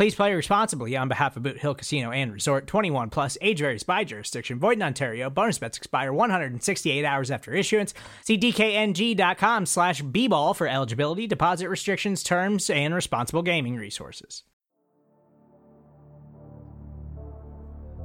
Please play responsibly on behalf of Boot Hill Casino and Resort 21 plus age varies by jurisdiction. Void in Ontario. Bonus bets expire 168 hours after issuance. See DKNG.com slash B ball for eligibility, deposit restrictions, terms, and responsible gaming resources.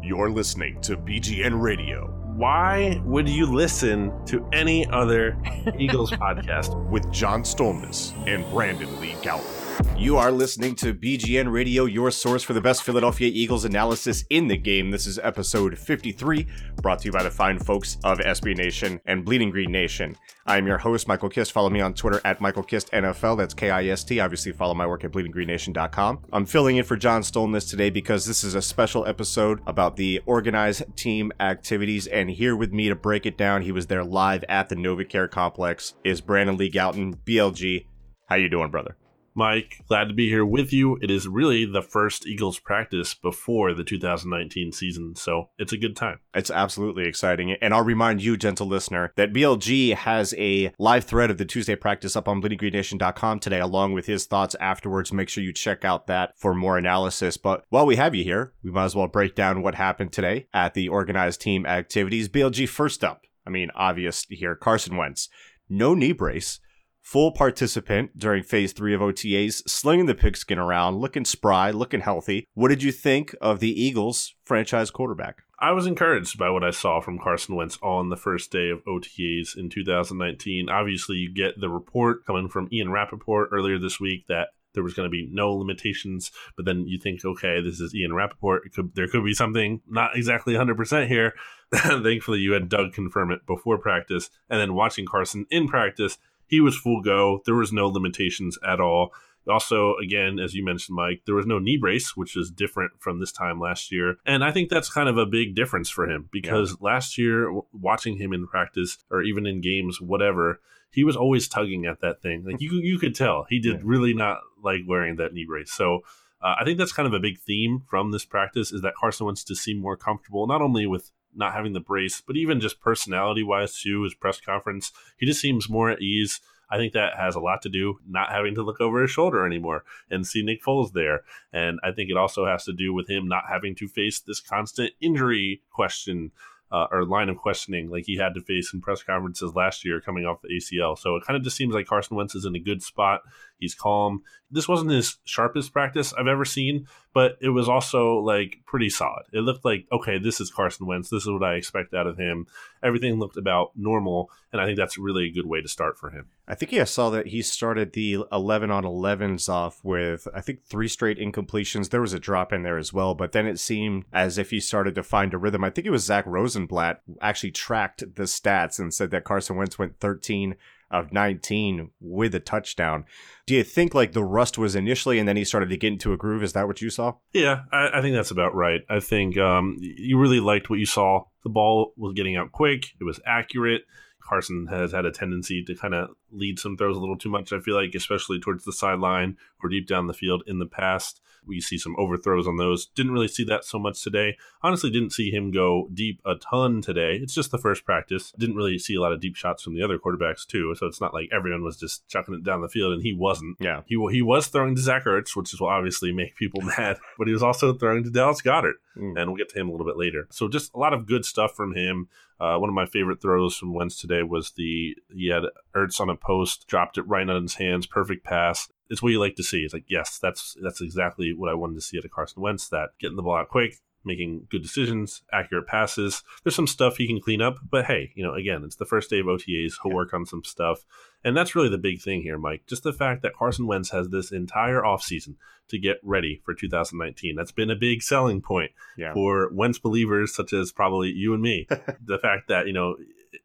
You're listening to BGN Radio Why would you listen to any other Eagles podcast? with John Stolnis and Brandon Lee Galvin. You are listening to BGN Radio, your source for the best Philadelphia Eagles analysis in the game. This is episode 53, brought to you by the fine folks of SB Nation and Bleeding Green Nation. I'm your host, Michael Kist. Follow me on Twitter at Michael Kist NFL. That's K I S T. Obviously, follow my work at bleedinggreennation.com. I'm filling in for John Stolnis today because this is a special episode about the organized team activities. And here with me to break it down, he was there live at the Novacare complex, is Brandon Lee Gowton, BLG. How you doing, brother? Mike, glad to be here with you. It is really the first Eagles practice before the 2019 season, so it's a good time. It's absolutely exciting. And I'll remind you, gentle listener, that BLG has a live thread of the Tuesday practice up on bleedinggreennation.com today, along with his thoughts afterwards. Make sure you check out that for more analysis. But while we have you here, we might as well break down what happened today at the organized team activities. BLG first up. I mean, obvious here. Carson Wentz, no knee brace full participant during phase three of OTAs, slinging the pigskin around, looking spry, looking healthy. What did you think of the Eagles franchise quarterback? I was encouraged by what I saw from Carson Wentz on the first day of OTAs in 2019. Obviously, you get the report coming from Ian Rapoport earlier this week that there was going to be no limitations, but then you think, okay, this is Ian Rapoport. Could, there could be something not exactly 100% here. Thankfully, you had Doug confirm it before practice, and then watching Carson in practice, he was full go. There was no limitations at all. Also, again, as you mentioned, Mike, there was no knee brace, which is different from this time last year. And I think that's kind of a big difference for him because yeah. last year, watching him in practice or even in games, whatever, he was always tugging at that thing. Like you, you could tell he did yeah. really not like wearing that knee brace. So uh, I think that's kind of a big theme from this practice is that Carson wants to seem more comfortable, not only with not having the brace, but even just personality wise too. His press conference, he just seems more at ease. I think that has a lot to do not having to look over his shoulder anymore and see Nick Foles there. And I think it also has to do with him not having to face this constant injury question uh, or line of questioning like he had to face in press conferences last year coming off the ACL. So it kind of just seems like Carson Wentz is in a good spot. He's calm. This wasn't his sharpest practice I've ever seen, but it was also like pretty solid. It looked like, okay, this is Carson Wentz. This is what I expect out of him. Everything looked about normal. And I think that's really a good way to start for him. I think yeah, I saw that he started the 11 on 11s off with, I think, three straight incompletions. There was a drop in there as well, but then it seemed as if he started to find a rhythm. I think it was Zach Rosenblatt actually tracked the stats and said that Carson Wentz went 13 of 19 with a touchdown. Do you think like the rust was initially and then he started to get into a groove? Is that what you saw? Yeah, I, I think that's about right. I think um, you really liked what you saw. The ball was getting out quick, it was accurate. Carson has had a tendency to kind of lead some throws a little too much, I feel like, especially towards the sideline or deep down the field in the past. We see some overthrows on those. Didn't really see that so much today. Honestly, didn't see him go deep a ton today. It's just the first practice. Didn't really see a lot of deep shots from the other quarterbacks too. So it's not like everyone was just chucking it down the field and he wasn't. Yeah. He he was throwing to Zach Ertz, which is will obviously make people mad, but he was also throwing to Dallas Goedert, mm. and we'll get to him a little bit later. So just a lot of good stuff from him. Uh, one of my favorite throws from Wentz today was the he had Ertz on a post, dropped it right on his hands, perfect pass it's what you like to see. It's like, yes, that's that's exactly what I wanted to see at a Carson Wentz. That getting the ball out quick, making good decisions, accurate passes. There's some stuff he can clean up, but hey, you know, again, it's the first day of OTAs. He'll yeah. work on some stuff. And that's really the big thing here, Mike. Just the fact that Carson Wentz has this entire offseason to get ready for 2019. That's been a big selling point yeah. for Wentz believers, such as probably you and me. the fact that, you know,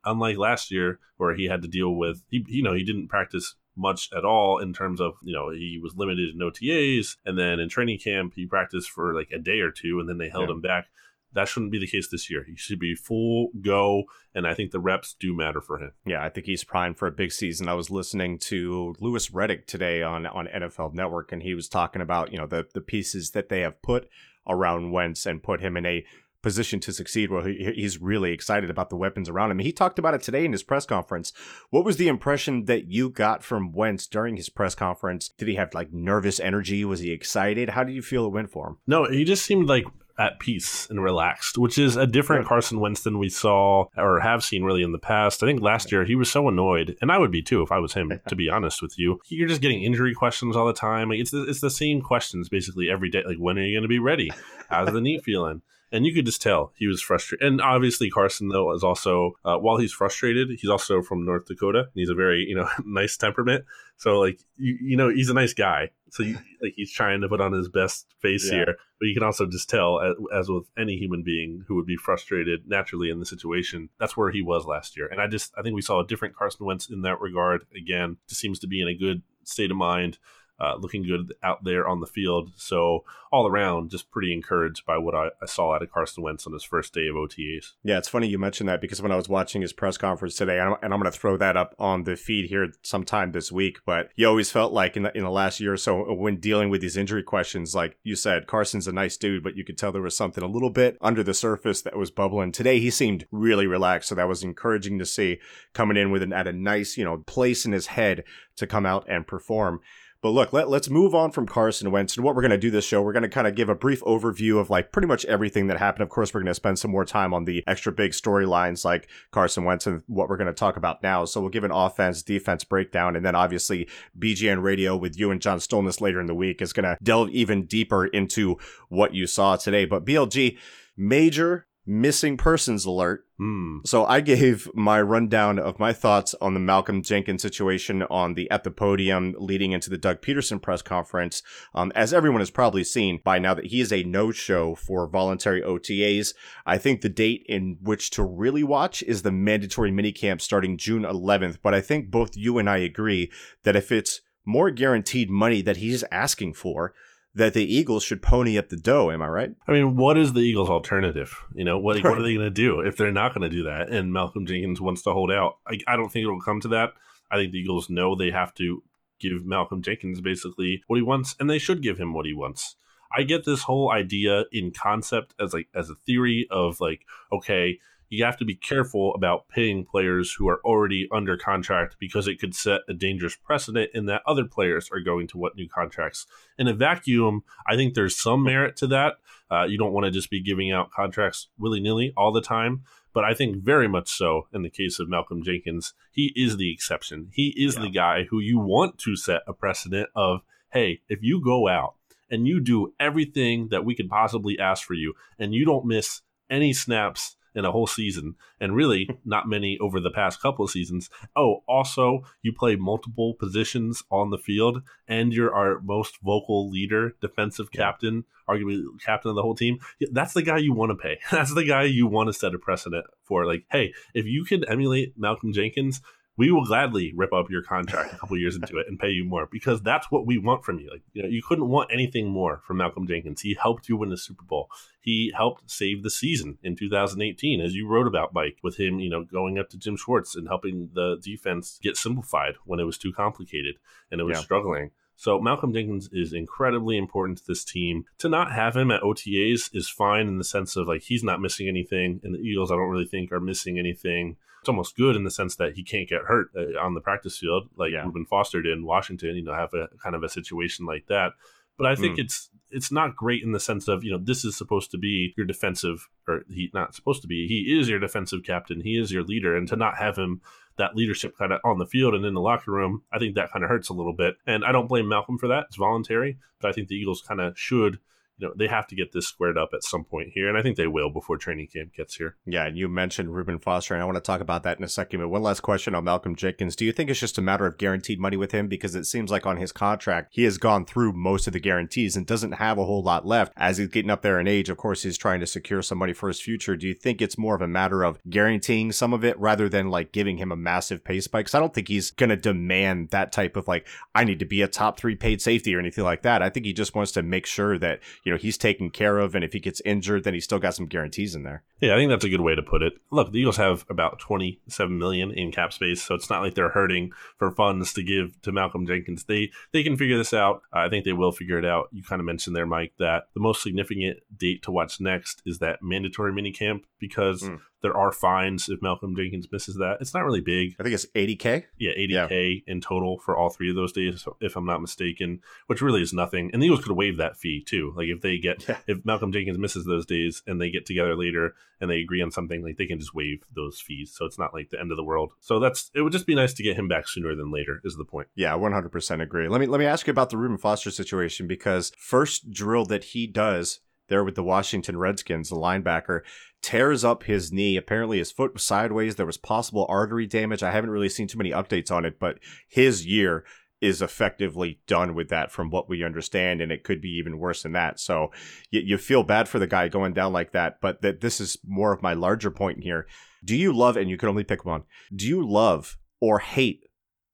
unlike last year where he had to deal with, he, you know, he didn't practice much at all in terms of you know he was limited in OTAs and then in training camp he practiced for like a day or two and then they held yeah. him back. That shouldn't be the case this year. He should be full go, and I think the reps do matter for him. Yeah, I think he's primed for a big season. I was listening to Louis Riddick today on on NFL Network, and he was talking about you know the the pieces that they have put around Wentz and put him in a position to succeed where he, he's really excited about the weapons around him. He talked about it today in his press conference. What was the impression that you got from Wentz during his press conference? Did he have like nervous energy? Was he excited? How did you feel it went for him? No, he just seemed like at peace and relaxed, which is a different Carson Wentz than we saw or have seen really in the past. I think last year he was so annoyed, and I would be too if I was him. to be honest with you, you're just getting injury questions all the time. Like it's the, it's the same questions basically every day. Like when are you going to be ready? How's the knee feeling? And you could just tell he was frustrated. And obviously, Carson though is also uh, while he's frustrated, he's also from North Dakota, and he's a very you know nice temperament. So like you, you know he's a nice guy. So you, like he's trying to put on his best face yeah. here, but you can also just tell, as, as with any human being who would be frustrated naturally in the situation, that's where he was last year. And I just I think we saw a different Carson Wentz in that regard. Again, just seems to be in a good state of mind uh, looking good out there on the field. So all around, just pretty encouraged by what I, I, saw out of Carson Wentz on his first day of OTAs. Yeah, it's funny you mentioned that because when I was watching his press conference today, and I'm, I'm going to throw that up on the feed here sometime this week, but you always felt like in the, in the last year or so when dealing with these injury questions, like you said, Carson's a nice dude, but you could tell there was something a little bit under the surface that was bubbling. Today, he seemed really relaxed, so that was encouraging to see coming in with an at a nice, you know, place in his head to come out and perform. But look, let, let's move on from Carson Wentz. And what we're going to do this show, we're going to kind of give a brief overview of like pretty much everything that happened. Of course, we're going to spend some more time on the extra big storylines like Carson Wentz and what we're going to talk about now. So we'll give an offense, defense breakdown. And then obviously BGN radio with you and John Stolnis later in the week is going to delve even deeper into what you saw today. But BLG, major missing persons alert. Mm. So I gave my rundown of my thoughts on the Malcolm Jenkins situation on the at the podium leading into the Doug Pederson press conference. Um, as everyone has probably seen by now that he is a no-show for voluntary OTAs. I think the date in which to really watch is the mandatory minicamp starting June 11th. But I think both you and I agree that if it's more guaranteed money that he's asking for, that the Eagles should pony up the dough. Am I right? I mean, what is the Eagles' alternative? You know, what, what are they going to do if they're not going to do that? And Malcolm Jenkins wants to hold out. I, I don't think it will come to that. I think the Eagles know they have to give Malcolm Jenkins basically what he wants, and they should give him what he wants. I get this whole idea in concept as like as a theory of like, okay, you have to be careful about paying players who are already under contract because it could set a dangerous precedent in that other players are going to what new contracts. In a vacuum, I think there's some merit to that. Uh, you don't want to just be giving out contracts willy nilly all the time. But I think very much so in the case of Malcolm Jenkins, he is the exception. He is yeah. the guy who you want to set a precedent of, hey, if you go out and you do everything that we could possibly ask for you and you don't miss any snaps in a whole season, and really not many over the past couple of seasons. Oh, also, you play multiple positions on the field, and you're our most vocal leader, defensive captain, arguably captain of the whole team. That's the guy you want to pay. That's the guy you want to set a precedent for. Like, hey, if you can emulate Malcolm Jenkins, we will gladly rip up your contract a couple years into it and pay you more because that's what we want from you. Like, you know, you couldn't want anything more from Malcolm Jenkins. He helped you win the Super Bowl. He helped save the season in 2018, as you wrote about, Mike, with him, you know, going up to Jim Schwartz and helping the defense get simplified when it was too complicated and it was yeah. struggling. So Malcolm Jenkins is incredibly important to this team. To not have him at OTAs is fine in the sense of like he's not missing anything, and the Eagles I don't really think are missing anything it's almost good in the sense that he can't get hurt uh, on the practice field, like yeah. Reuben Foster did in Washington. You know, have a kind of a situation like that. But I think mm. it's it's not great in the sense of you know this is supposed to be your defensive or he not supposed to be he is your defensive captain he is your leader and to not have him that leadership kind of on the field and in the locker room I think that kind of hurts a little bit and I don't blame Malcolm for that it's voluntary but I think the Eagles kind of should you know they have to get this squared up at some point here, and I think they will before training camp gets here. Yeah, and you mentioned Reuben Foster, and I want to talk about that in a second. But one last question on Malcolm Jenkins: Do you think it's just a matter of guaranteed money with him because it seems like on his contract he has gone through most of the guarantees and doesn't have a whole lot left as he's getting up there in age? Of course, he's trying to secure some money for his future. Do you think it's more of a matter of guaranteeing some of it rather than like giving him a massive pay spike? Because I don't think he's going to demand that type of like I need to be a top three paid safety or anything like that. I think he just wants to make sure that you know he's taken care of, and if he gets injured, then he's still got some guarantees in there. Yeah, I think that's a good way to put it. Look, the Eagles have about 27 million in cap space, so it's not like they're hurting for funds to give to Malcolm Jenkins. They they can figure this out. I think they will figure it out. You kind of mentioned there, Mike, that the most significant date to watch next is that mandatory minicamp because mm there are fines if Malcolm Jenkins misses that. It's not really big. I think it's 80K. Yeah, 80K yeah. in total for all three of those days, if I'm not mistaken, which really is nothing. And the Eagles could waive that fee too. Like if they get, yeah. if Malcolm Jenkins misses those days and they get together later and they agree on something, like they can just waive those fees. So it's not like the end of the world. So that's, it would just be nice to get him back sooner than later, is the point. Yeah, 100% agree. Let me, let me ask you about the Reuben Foster situation because first drill that he does there with the Washington Redskins, the linebacker, tears up his knee. Apparently, his foot was sideways. There was possible artery damage. I haven't really seen too many updates on it, but his year is effectively done with that from what we understand and it could be even worse than that so you, you feel bad for the guy going down like that but that this is more of my larger point here do you love and you can only pick one do you love or hate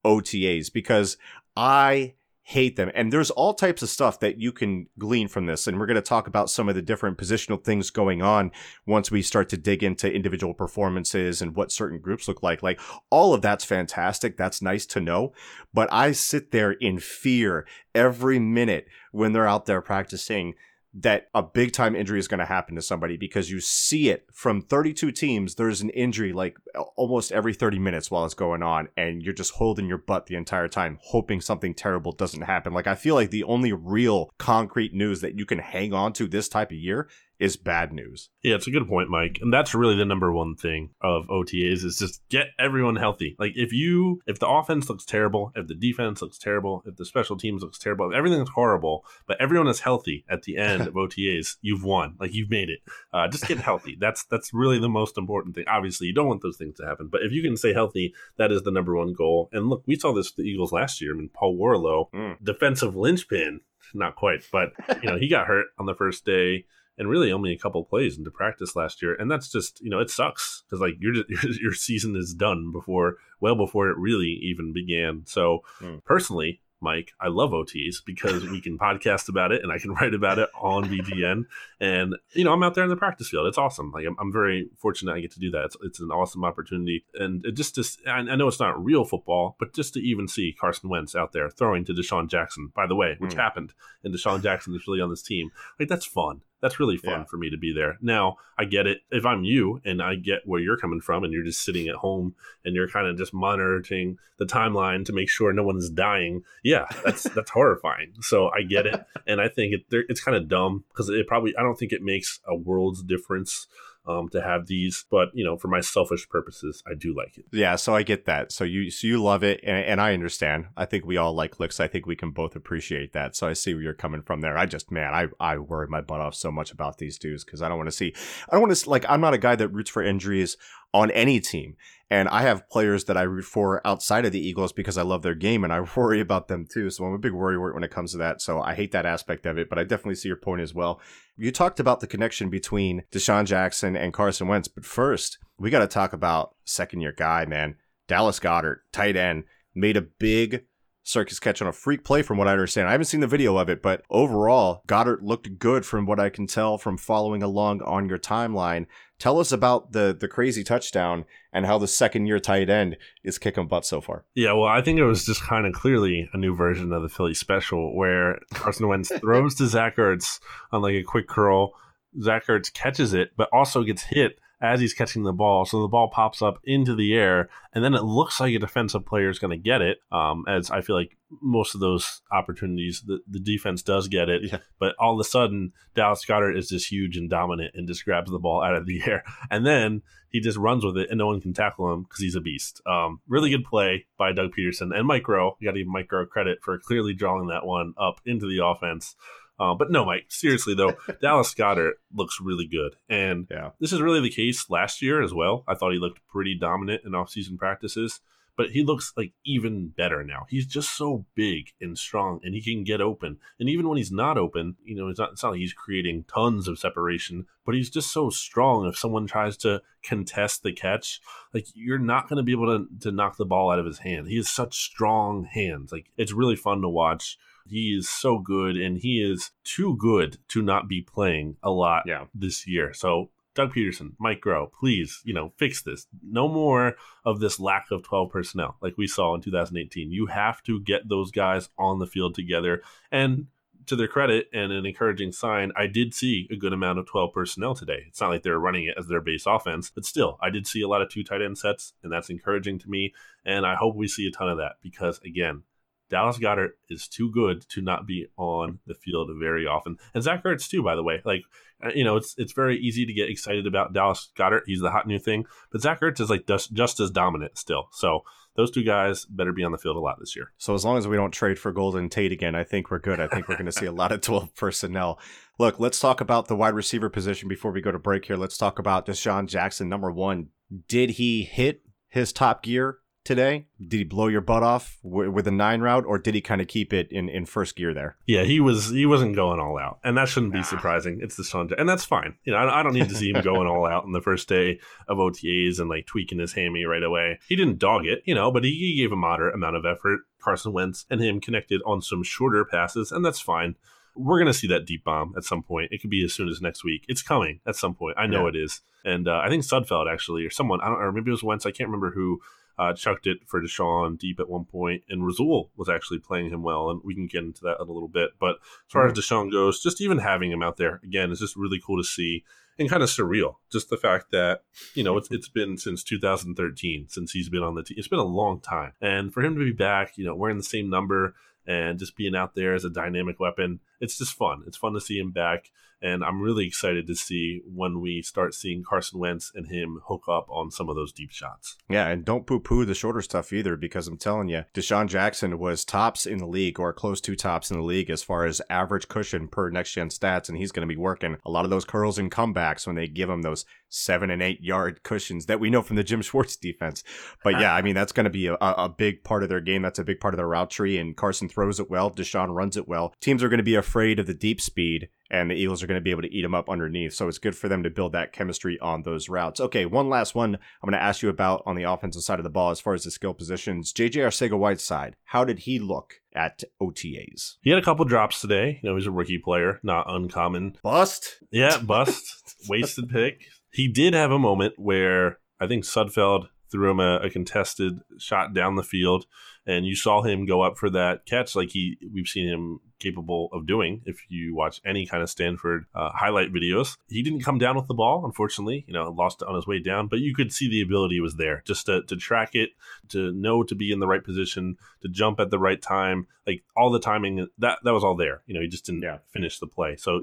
otas because i hate them. And there's all types of stuff that you can glean from this. And we're going to talk about some of the different positional things going on once we start to dig into individual performances and what certain groups look like. Like all of that's fantastic. That's nice to know. But I sit there in fear every minute when they're out there practicing that a big time injury is going to happen to somebody because you see it from 32 teams. There's an injury like almost every 30 minutes while it's going on, and you're just holding your butt the entire time, hoping something terrible doesn't happen. Like, I feel like the only real concrete news that you can hang on to this type of year is bad news. Yeah, it's a good point, Mike. And that's really the number one thing of OTAs is just get everyone healthy. Like if you if the offense looks terrible, if the defense looks terrible, if the special teams looks terrible, if everything's horrible, but everyone is healthy at the end of OTAs, you've won. Like you've made it. Uh, just get healthy. That's that's really the most important thing. Obviously, you don't want those things to happen, but if you can stay healthy, that is the number one goal. And look, we saw this the Eagles last year. I mean, Paul Worrilow, mm. defensive linchpin, not quite, but you know he got hurt on the first day and really only a couple plays into practice last year. And that's just, you know, it sucks because like your, your season is done before, well before it really even began. So mm. personally, Mike, I love OTs because we can podcast about it and I can write about it on BGN. And, you know, I'm out there in the practice field. It's awesome. Like, I'm, I'm very fortunate I get to do that. It's, it's an awesome opportunity. And it just, just I, I, know it's not real football, but just to even see Carson Wentz out there throwing to DeSean Jackson, by the way, which mm. happened, and DeSean Jackson is really on this team, like, that's fun that's really fun yeah. for me to be there. Now, I get it. If I'm you and I get where you're coming from and you're just sitting at home and you're kind of just monitoring the timeline to make sure no one's dying, yeah, that's that's horrifying. So I get it. And I think it, it's kind of dumb because it probably, I don't think it makes a world's difference um, to have these. But you know, for my selfish purposes, I do like it. Yeah, so I get that. So you so you love it, and, and I understand. I think we all like licks. I think we can both appreciate that. So I see where you're coming from there. I just man, I I worry my butt off so much about these dudes because I don't want to see. I don't want to like. I'm not a guy that roots for injuries on any team. And I have players that I root for outside of the Eagles because I love their game and I worry about them too. So I'm a big worry when it comes to that. So I hate that aspect of it, but I definitely see your point as well. You talked about the connection between DeSean Jackson and Carson Wentz, but first, we got to talk about second year guy, man. Dallas Goedert, tight end, made a big circus catch on a freak play from what I understand. I haven't seen the video of it, but overall, Goedert looked good from what I can tell from following along on your timeline. Tell us about the the crazy touchdown and how the second year tight end is kicking butt so far. Yeah, well, I think it was just kind of clearly a new version of the Philly special where Carson Wentz throws to Zach Ertz on like a quick curl. Zach Ertz catches it, but also gets hit as he's catching the ball. So the ball pops up into the air, and then it looks like a defensive player is going to get it. Um, as I feel like most of those opportunities, the, the defense does get it. Yeah. But all of a sudden, Dallas Goedert is just huge and dominant and just grabs the ball out of the air. And then he just runs with it, and no one can tackle him because he's a beast. Um, really good play by Doug Pederson and Mike Groh. You got to give Mike Groh credit for clearly drawing that one up into the offense. Uh, but no, Mike, seriously though, Dallas Goedert looks really good. And Yeah. this is really the case last year as well. I thought he looked pretty dominant in off-season practices, but he looks like even better now. He's just so big and strong and he can get open. And even when he's not open, you know, it's not, it's not like he's creating tons of separation, but he's just so strong. If someone tries to contest the catch, like you're not going to be able to, to knock the ball out of his hand. He has such strong hands. Like it's really fun to watch. He is so good and he is too good to not be playing a lot Yeah. this year. So Doug Pederson, Mike Groh, please, you know, fix this. No more of this lack of 12 personnel like we saw in 2018. You have to get those guys on the field together. And to their credit and an encouraging sign, I did see a good amount of 12 personnel today. It's not like they're running it as their base offense, but still, I did see a lot of two tight end sets, and that's encouraging to me. And I hope we see a ton of that because, again, Dallas Goedert is too good to not be on the field very often. And Zach Ertz, too, by the way. Like, uh, you know, it's it's very easy to get excited about Dallas Goedert. He's the hot new thing. But Zach Ertz is like just, just as dominant still. So those two guys better be on the field a lot this year. So as long as we don't trade for Golden Tate again, I think we're good. I think we're going to see a lot of 12 personnel. Look, let's talk about the wide receiver position before we go to break here. Let's talk about DeSean Jackson, number one. Did he hit his top gear today? Did he blow your butt off w- with a nine route, or did he kind of keep it in, in first gear there? Yeah, he was he wasn't going all out, and that shouldn't be surprising. It's DeSean, and that's fine. You know, I, I don't need to see him going all out in the first day of OTAs and like tweaking his hammy right away. He didn't dog it, you know, but he, he gave a moderate amount of effort. Carson Wentz and him connected on some shorter passes, and that's fine. We're gonna see that deep bomb at some point. It could be as soon as next week. It's coming at some point. I know Yeah. it is, and uh, I think Sudfeld actually or someone I don't or maybe it was Wentz. I can't remember who uh, chucked it for DeSean deep at one point, and Rasul was actually playing him well, and we can get into that in a little bit. But as far as DeSean goes, just even having him out there again is just really cool to see and kind of surreal. Just the fact that you know it's it's been since 2013 since he's been on the team. It's been a long time, and for him to be back, you know, wearing the same number and just being out there as a dynamic weapon, it's just fun. It's fun to see him back. And I'm really excited to see when we start seeing Carson Wentz and him hook up on some of those deep shots. Yeah, and don't poo poo the shorter stuff either, because I'm telling you, DeSean Jackson was tops in the league or close to tops in the league as far as average cushion per next gen stats, and he's going to be working a lot of those curls and comebacks when they give him those seven and eight yard cushions that we know from the Jim Schwartz defense. But yeah, I mean, that's going to be a, a big part of their game. That's a big part of their route tree, and Carson throws it well. DeSean runs it well. Teams are going to be afraid of the deep speed and the Eagles are going to be able to eat them up underneath. So it's good for them to build that chemistry on those routes. Okay, one last one I'm going to ask you about on the offensive side of the ball as far as the skill positions. JJ Arcega Whiteside, how did he look at OTAs? He had a couple drops today. You know, he's a rookie player, not uncommon. Bust. Yeah, bust, wasted pick. He did have a moment where I think Sudfeld threw him a, a contested shot down the field, and you saw him go up for that catch like he we've seen him capable of doing if you watch any kind of Stanford uh, highlight videos. He didn't come down with the ball, unfortunately. You know, lost it on his way down, but you could see the ability was there just to, to track it, to know to be in the right position, to jump at the right time. Like all the timing, that that was all there. You know, he just didn't Yeah. finish the play. So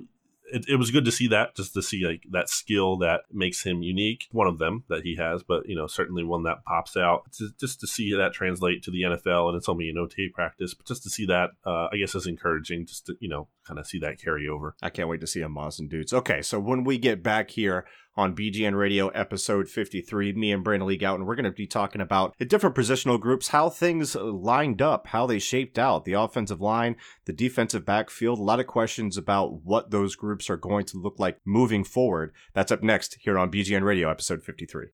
it, it was good to see that, just to see like that skill that makes him unique. One of them that he has, but you know certainly one that pops out. Just to see that translate to the NFL, and it's only an OT practice, but just to see that, uh, I guess is encouraging. Just to you know kind of see that carry over. I can't wait to see him, Moz and dudes. Okay, so when we get back here on BGN Radio episode 53, me and Brandon Lee Gowton, we're going to be talking about the different positional groups, how things lined up, how they shaped out, the offensive line, the defensive backfield, a lot of questions about what those groups are going to look like moving forward. That's up next here on BGN Radio episode 53.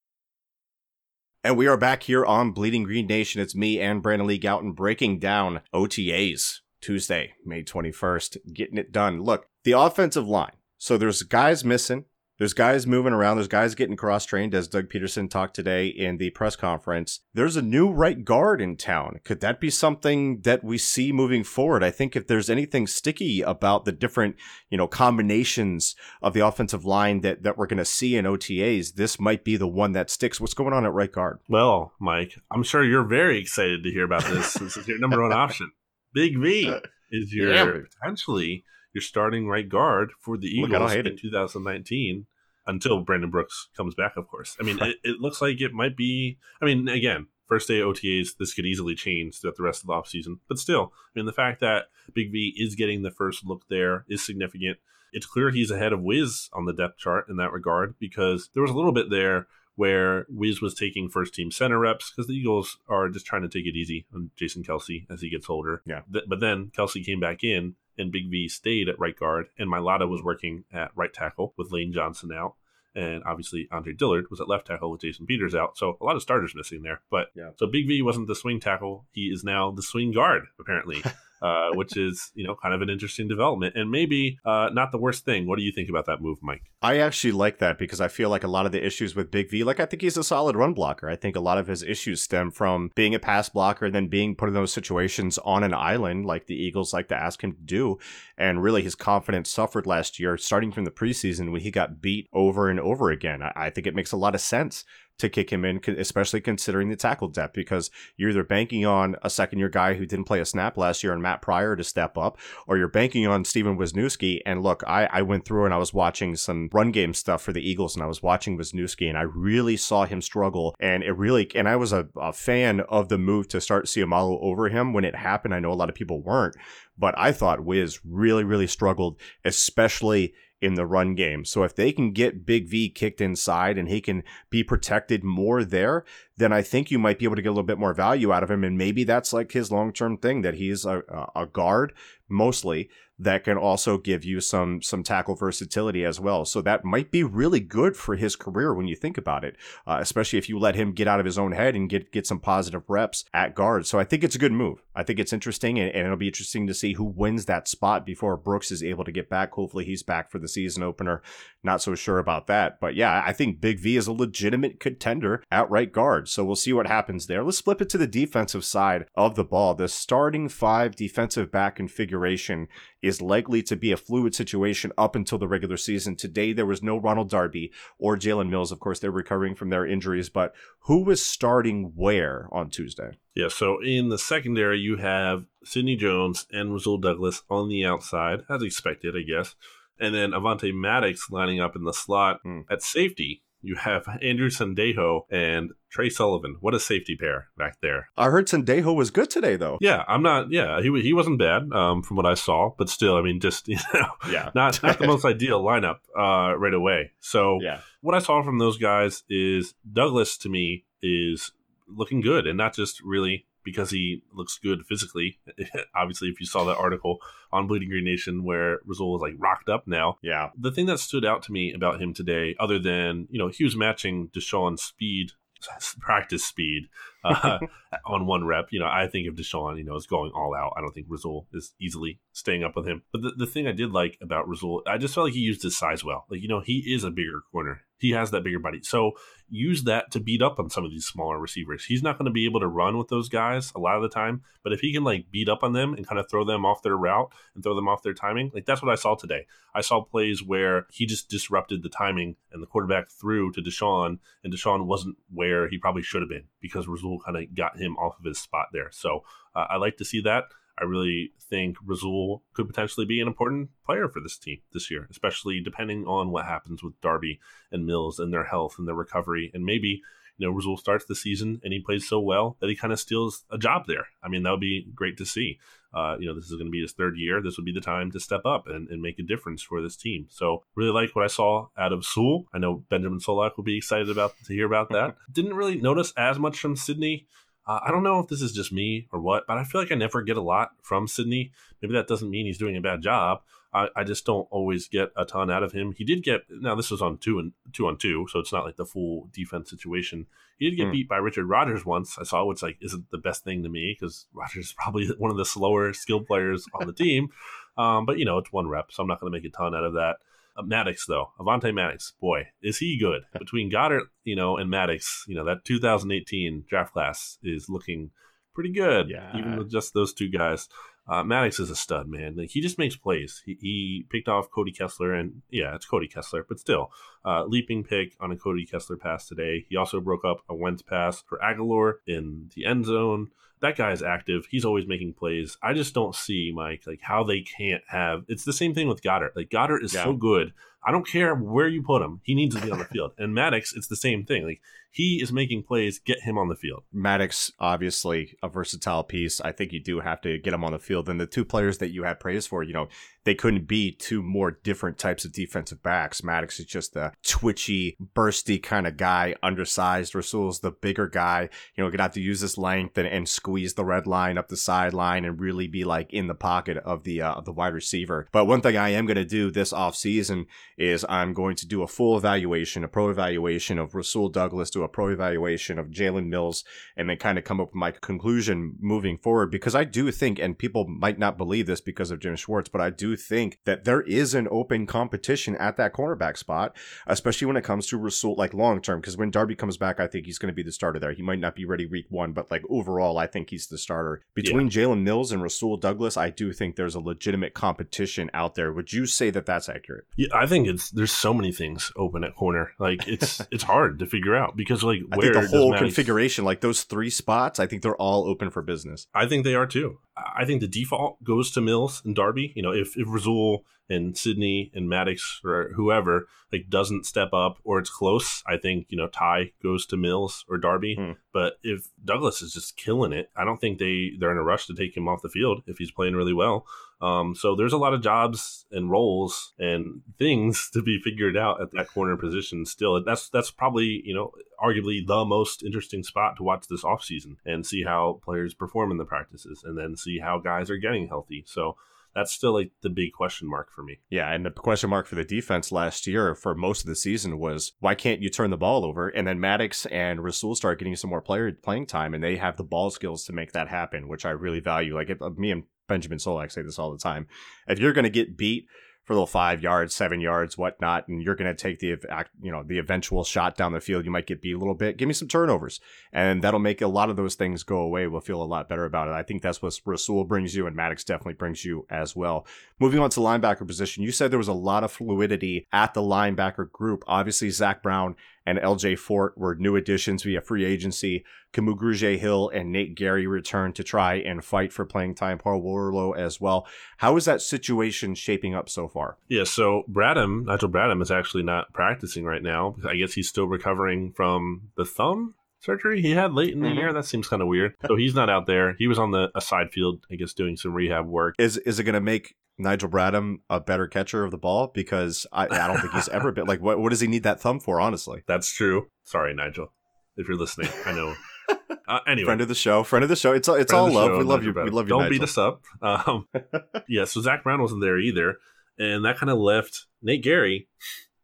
And we are back here on Bleeding Green Nation. It's me and Brandon Lee Gowton breaking down OTAs Tuesday, May 21st, getting it done. Look, the offensive line. So there's guys missing. There's guys moving around. There's guys getting cross trained, as Doug Pederson talked today in the press conference. There's a new right guard in town. Could that be something that we see moving forward? I think if there's anything sticky about the different, you know, combinations of the offensive line that, that we're going to see in OTAs, this might be the one that sticks. What's going on at right guard? Well, Mike, I'm sure you're very excited to hear about this. this is your number one option. Big V is your Yeah. potentially your starting right guard for the Look, I don't Eagles in it. 2019 until Brandon Brooks comes back, of course. I mean, it, it looks like it might be. I mean, again, first day OTAs, this could easily change throughout the rest of the offseason. But still, I mean, the fact that Big V is getting the first look there is significant. It's clear he's ahead of Wiz on the depth chart in that regard because there was a little bit there where Wiz was taking first team center reps because the Eagles are just trying to take it easy on Jason Kelce as he gets older. Yeah. Th- but then Kelce came back in and Big V stayed at right guard and Mailata was mm-hmm. working at right tackle with Lane Johnson out. And obviously, Andre Dillard was at left tackle with Jason Peters out. So a lot of starters missing there. But Yeah. so Big V wasn't the swing tackle. He is now the swing guard, apparently. uh, which is you know kind of an interesting development and maybe uh, not the worst thing. What do you think about that move, Mike? I actually like that because I feel like a lot of the issues with Big V, like I think he's a solid run blocker. I think a lot of his issues stem from being a pass blocker and then being put in those situations on an island like the Eagles like to ask him to do. And really his confidence suffered last year, starting from the preseason when he got beat over and over again. I, I think it makes a lot of sense to kick him in, especially considering the tackle depth, because you're either banking on a second year guy who didn't play a snap last year and Matt Pryor to step up, or you're banking on Stefen Wisniewski. And look, I, I went through and I was watching some run game stuff for the Eagles and I was watching Wisniewski and I really saw him struggle. And it really, and I was a, a fan of the move to start Seumalo over him when it happened. I know a lot of people weren't, but I thought Wiz really, really struggled, especially in the run game. So if they can get Big V kicked inside and he can be protected more there, then I think you might be able to get a little bit more value out of him. And maybe that's like his long term thing that he's a, a guard mostly that can also give you some some tackle versatility as well. So that might be really good for his career when you think about it, uh, especially if you let him get out of his own head and get get some positive reps at guard. So I think it's a good move. I think it's interesting, and, and it'll be interesting to see who wins that spot before Brooks is able to get back. Hopefully, he's back for the season opener. Not so sure about that, but yeah, I think Big V is a legitimate contender at right guard. So we'll see what happens there. Let's flip it to the defensive side of the ball. The starting five defensive back configuration is likely to be a fluid situation up until the regular season. Today, there was no Ronald Darby or Jalen Mills. Of course, they're recovering from their injuries, but who was starting where on Tuesday? Yeah, so in the secondary, you have Sidney Jones and Rasul Douglas on the outside, as expected, I guess. And then Avonte Maddox lining up in the slot. Mm. At safety, you have Andrew Sendejo and Tre Sullivan. What a safety pair back there. I heard Sendejo was good today, though. Yeah, I'm not. Yeah, he he wasn't bad um, from what I saw, but still, I mean, just you know, Yeah. not not the most ideal lineup uh, right away. So Yeah. what I saw from those guys is Douglas to me is looking good, and not just really because he looks good physically. Obviously, if you saw that article on Bleeding Green Nation where Rasul was like rocked up now, Yeah. the thing that stood out to me about him today, other than you know he was matching DeSean's speed, practice speed uh, on one rep. You know, I think if DeSean, you know, is going all out, I don't think Rasul is easily staying up with him. But the, the thing I did like about Rasul, I just felt like he used his size well. Like you know, he is a bigger corner. He has that bigger body. So use that to beat up on some of these smaller receivers. He's not going to be able to run with those guys a lot of the time, but if he can like beat up on them and kind of throw them off their route and throw them off their timing, like that's what I saw today. I saw plays where he just disrupted the timing and the quarterback threw to DeSean, and DeSean wasn't where he probably should have been because Rasul kind of got him off of his spot there. So uh, I like to see that. I really think Rasul could potentially be an important player for this team this year, especially depending on what happens with Darby and Mills and their health and their recovery. And maybe, you know, Rasul starts the season and he plays so well that he kind of steals a job there. I mean, that would be great to see. Uh, you know, this is going to be his third year. This would be the time to step up and, and make a difference for this team. So, really like what I saw out of Sewell. I know Benjamin Solak will be excited about to hear about that. Didn't really notice as much from Sidney. Uh, I don't know if this is just me or what, but I feel like I never get a lot from Sidney. Maybe that doesn't mean he's doing a bad job. I, I just don't always get a ton out of him. He did get now this was on two and two on two, so it's not like the full defense situation. He did get Hmm. beat by Richard Rogers once. I saw, which like isn't the best thing to me because Rogers is probably one of the slower skilled players on the team. Um, but you know it's one rep, so I'm not going to make a ton out of that. Uh, Maddox though, Avonte Maddox, boy, is he good. Between Goedert, you know, and Maddox, you know that 2018 draft class is looking pretty good, Yeah. even with just those two guys. Uh, Maddox is a stud, man. Like he just makes plays. He, he, picked off Cody Kessler, and yeah, it's Cody Kessler, but still, uh, leaping pick on a Cody Kessler pass today. He also broke up a Wentz pass for Agholor in the end zone that guy is active. He's always making plays. I just don't see Mike like how they can't have. It's the same thing with Goedert. Like Goedert is yeah. so good. I don't care where you put him. He needs to be on the field. And Maddox, it's the same thing. Like he is making plays. Get him on the field. Maddox, obviously a versatile piece. I think you do have to get him on the field. And the two players that you had praise for, you know, they couldn't be two more different types of defensive backs. Maddox is just a twitchy, bursty kind of guy, undersized. Rasul's the bigger guy. You know, gonna have to use his length and, and squeeze the red line up the sideline and really be like in the pocket of the uh, of the wide receiver. But one thing I am gonna do this offseason is I'm going to do a full evaluation, a pro evaluation of Rasul Douglas, do a pro evaluation of Jalen Mills, and then kind of come up with my conclusion moving forward. Because I do think, and people might not believe this because of Jim Schwartz, but I do think that there is an open competition at that cornerback spot, especially when it comes to Rasul, like long term. Because when Darby comes back, I think he's going to be the starter there. He might not be ready week one, but like overall, I think he's the starter. Between yeah. Jalen Mills and Rasul Douglas, I do think there's a legitimate competition out there. Would you say that that's accurate? Yeah, I think it's there's so many things open at corner. Like it's it's hard to figure out because like where the whole configuration, like those three spots, I think they're all open for business. I think they are too. I think the default goes to Mills and Darby. You know, if if Rasul and Sidney and Maddox or whoever like doesn't step up or it's close, I think you know tie goes to Mills or Darby. Hmm. But if Douglas is just killing it, I don't think they they're in a rush to take him off the field if he's playing really well. Um, so there's a lot of jobs and roles and things to be figured out at that corner position. Still, that's that's probably you know arguably the most interesting spot to watch this offseason and see how players perform in the practices and then see how guys are getting healthy. So that's still like the big question mark for me. Yeah, and the question mark for the defense last year for most of the season was why can't you turn the ball over? And then Maddox and Rasul start getting some more player playing time, and they have the ball skills to make that happen, which I really value. Like if, me and Benjamin Solak say this all the time. If you're going to get beat for the five yards, seven yards, whatnot, and you're going to take the you know the eventual shot down the field. You might get beat a little bit. Give me some turnovers, and that'll make a lot of those things go away. We'll feel a lot better about it. I think that's what Rasul brings you, and Maddox definitely brings you as well. Moving on to linebacker position, you said there was a lot of fluidity at the linebacker group. Obviously, Zach Brown and LJ Fort were new additions via free agency. Kamu Grugier Hill and Nate Gerry returned to try and fight for playing time. Paul Worrilow as well. How is that situation shaping up so far? Yeah, so Bradham, Nigel Bradham, is actually not practicing right now. I guess he's still recovering from the thumb surgery he had late in the mm-hmm. year. That seems kind of weird. So he's not out there. He was on the a side field, I guess, doing some rehab work. Is is it going to make Nigel Bradham a better catcher of the ball because I, I don't think he's ever been like what what does he need that thumb for honestly that's true sorry Nigel if you're listening I know uh, anyway friend of the show friend of the show it's all it's all love show, we love you we love you don't Nigel. beat us up um, yeah so Zach Brown wasn't there either and that kind of left Nate Gerry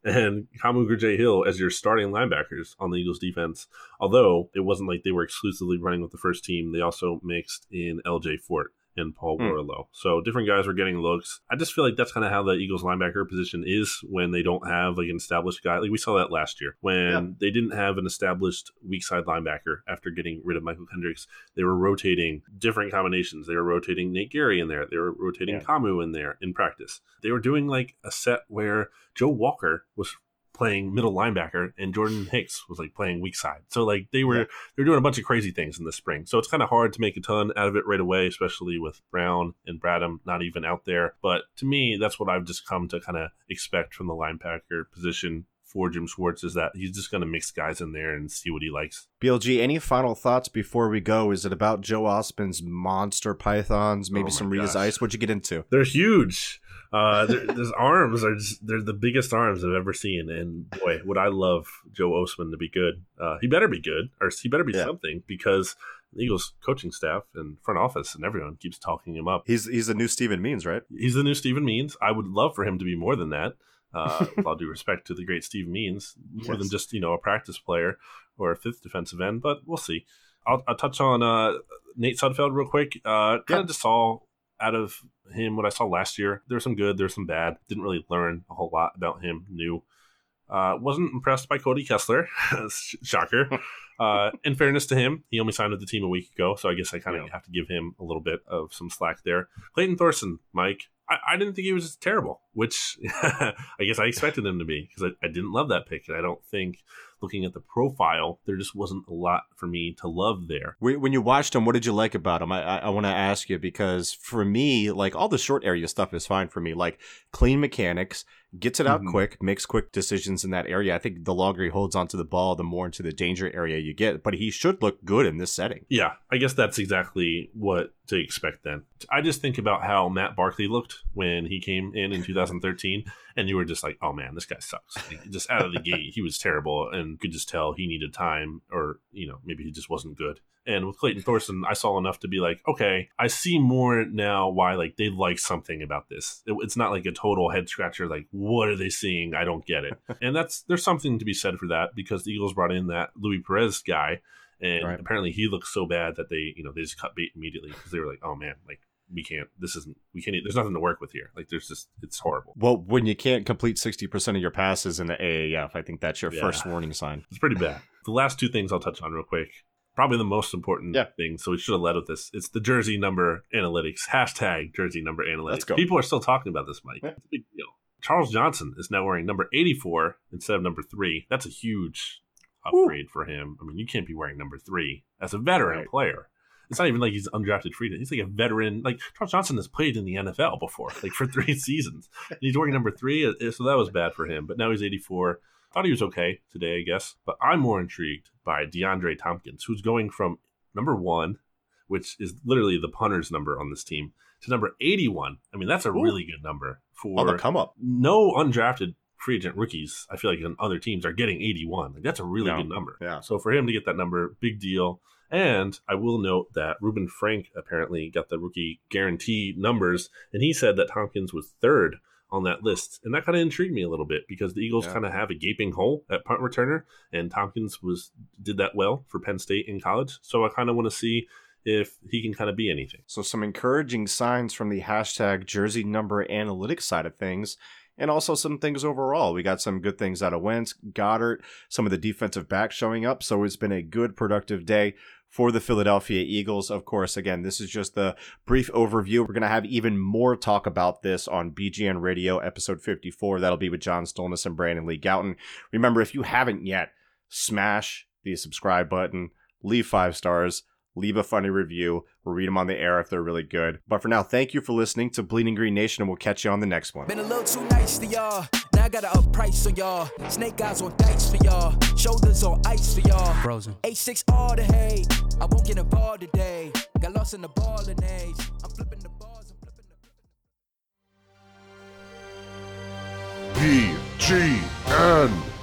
and Kamu Grugier Hill as your starting linebackers on the Eagles defense. Although it wasn't like they were exclusively running with the first team, they also mixed in LJ Fort and Paul mm. Worrilow. So different guys were getting looks. I just feel like that's kind of how the Eagles linebacker position is when they don't have like an established guy. Like we saw that last year when yeah. they didn't have an established weak side linebacker after getting rid of Mychal Kendricks. They were rotating different combinations. They were rotating Nate Gerry in there. They were rotating yeah. Kamu in there in practice. They were doing like a set where Joe Walker was playing middle linebacker and Jordan Hicks was like playing weak side. So like they were yeah. they were doing a bunch of crazy things in the spring. So it's kind of hard to make a ton out of it right away, especially with Brown and Bradham not even out there. But to me, that's what I've just come to kind of expect from the linebacker position for Jim Schwartz is that he's just going to mix guys in there and see what he likes. BLG, any final thoughts before we go? Is it about Joe Ostman's monster pythons? Maybe oh some Rita's Ice? What'd you get into? They're huge. Uh, his arms are just, they're the biggest arms I've ever seen. And boy, would I love Joe Ostman to be good. Uh, he better be good or he better be yeah. something because the Eagles coaching staff and front office and everyone keeps talking him up. He's, he's the new Steven Means, right? He's the new Steven Means. I would love for him to be more than that. Uh, with all due respect to the great Steve Means, more yes. than just, you know, a practice player or a fifth defensive end, but we'll see. I'll, I'll touch on uh, Nate Sudfeld real quick. Uh, kind of just saw out of him what I saw last year. There's some good, there's some bad. Didn't really learn a whole lot about him new. Uh, wasn't impressed by Cody Kessler. Shocker. uh, in fairness to him, he only signed with the team a week ago, so I guess I kind of Yeah. have to give him a little bit of some slack there. Clayton Thorson, Mike, I, I didn't think he was terrible, which I guess I expected them to be because I, I didn't love that pick, and I don't think looking at the profile, there just wasn't a lot for me to love there. When you watched him, what did you like about him? I I, I want to ask you because for me, like all the short area stuff is fine for me. Like clean mechanics, gets it out Mhm. quick, makes quick decisions in that area. I think the longer he holds onto the ball, the more into the danger area you get. But he should look good in this setting. Yeah, I guess that's exactly what to expect then. I just think about how Matt Barkley looked when he came in in 2013, and you were just like, oh man, this guy sucks. Like, just out of the gate, he was terrible, and could just tell he needed time, or, you know, maybe he just wasn't good. And with Clayton Thorson, I saw enough to be like, okay, I see more now why like they like something about this. It- it's not like a total head scratcher. Like, what are they seeing? I don't get it. and that's there's something to be said for that because the Eagles brought in that Louis Perez guy, and Right. apparently he looked so bad that they you know they just cut bait immediately because they were like, oh man, like we can't. This isn't. We can't. There's nothing to work with here. Like there's just it's horrible. Well, when you can't complete sixty percent of your passes in the AAF, I think that's your Yeah. first warning sign. It's pretty bad. The last two things I'll touch on real quick. Probably the most important Yeah. thing. So we should have led with this. It's the jersey number analytics. Hashtag jersey number analytics. Let's go. People are still talking about this, Mike. Yeah. It's a big deal. Charles Johnson is now wearing number 84 instead of number three. That's a huge upgrade for him. I mean, you can't be wearing number three as a veteran Right. player. It's not even like he's undrafted free. agent. He's like a veteran. Like Charles Johnson has played in the NFL before, like for three seasons. And he's wearing number three, uh, so that was bad for him. But now he's 84. Thought he was okay today, I guess. But I'm more intrigued by DeAndre Thompkins, who's going from number one, which is literally the punter's number on this team, to number 81. I mean, that's a Ooh. really good number for On the come up. no undrafted free agent rookies. I feel like on other teams are getting 81. Like that's a really Yeah. good number. Yeah. So for him to get that number, big deal. And I will note that Reuben Frank apparently got the rookie guarantee numbers, and he said that Thompkins was third on that list, and that kind of intrigued me a little bit because the Eagles Yeah. kind of have a gaping hole at punt returner, and Thompkins was did that well for Penn State in college. So I kind of want to see if he can kind of be anything. So some encouraging signs from the hashtag jersey number analytics side of things. And also some things overall. We got some good things out of Wentz, Goedert, some of the defensive backs showing up. So it's been a good, productive day for the Philadelphia Eagles. Of course, again, this is just the brief overview. We're going to have even more talk about this on BGN Radio, episode 54. That'll be with John Stolnis and Brandon Lee Gowton. Remember, if you haven't yet, smash the subscribe button, leave five stars, leave a funny review. We'll read them on the air if they're really good. But for now, thank you for listening to Bleeding Green Nation, and we'll catch you on the next one. Been a little too nice to y'all. Now I gotta up price on y'all. Snake eyes on dice for y'all. Shoulders on ice for y'all. Frozen. A6 all the hate. I won't get involved today. Got lost in the ball and age. I'm flipping the bars. I'm flipping the. BGN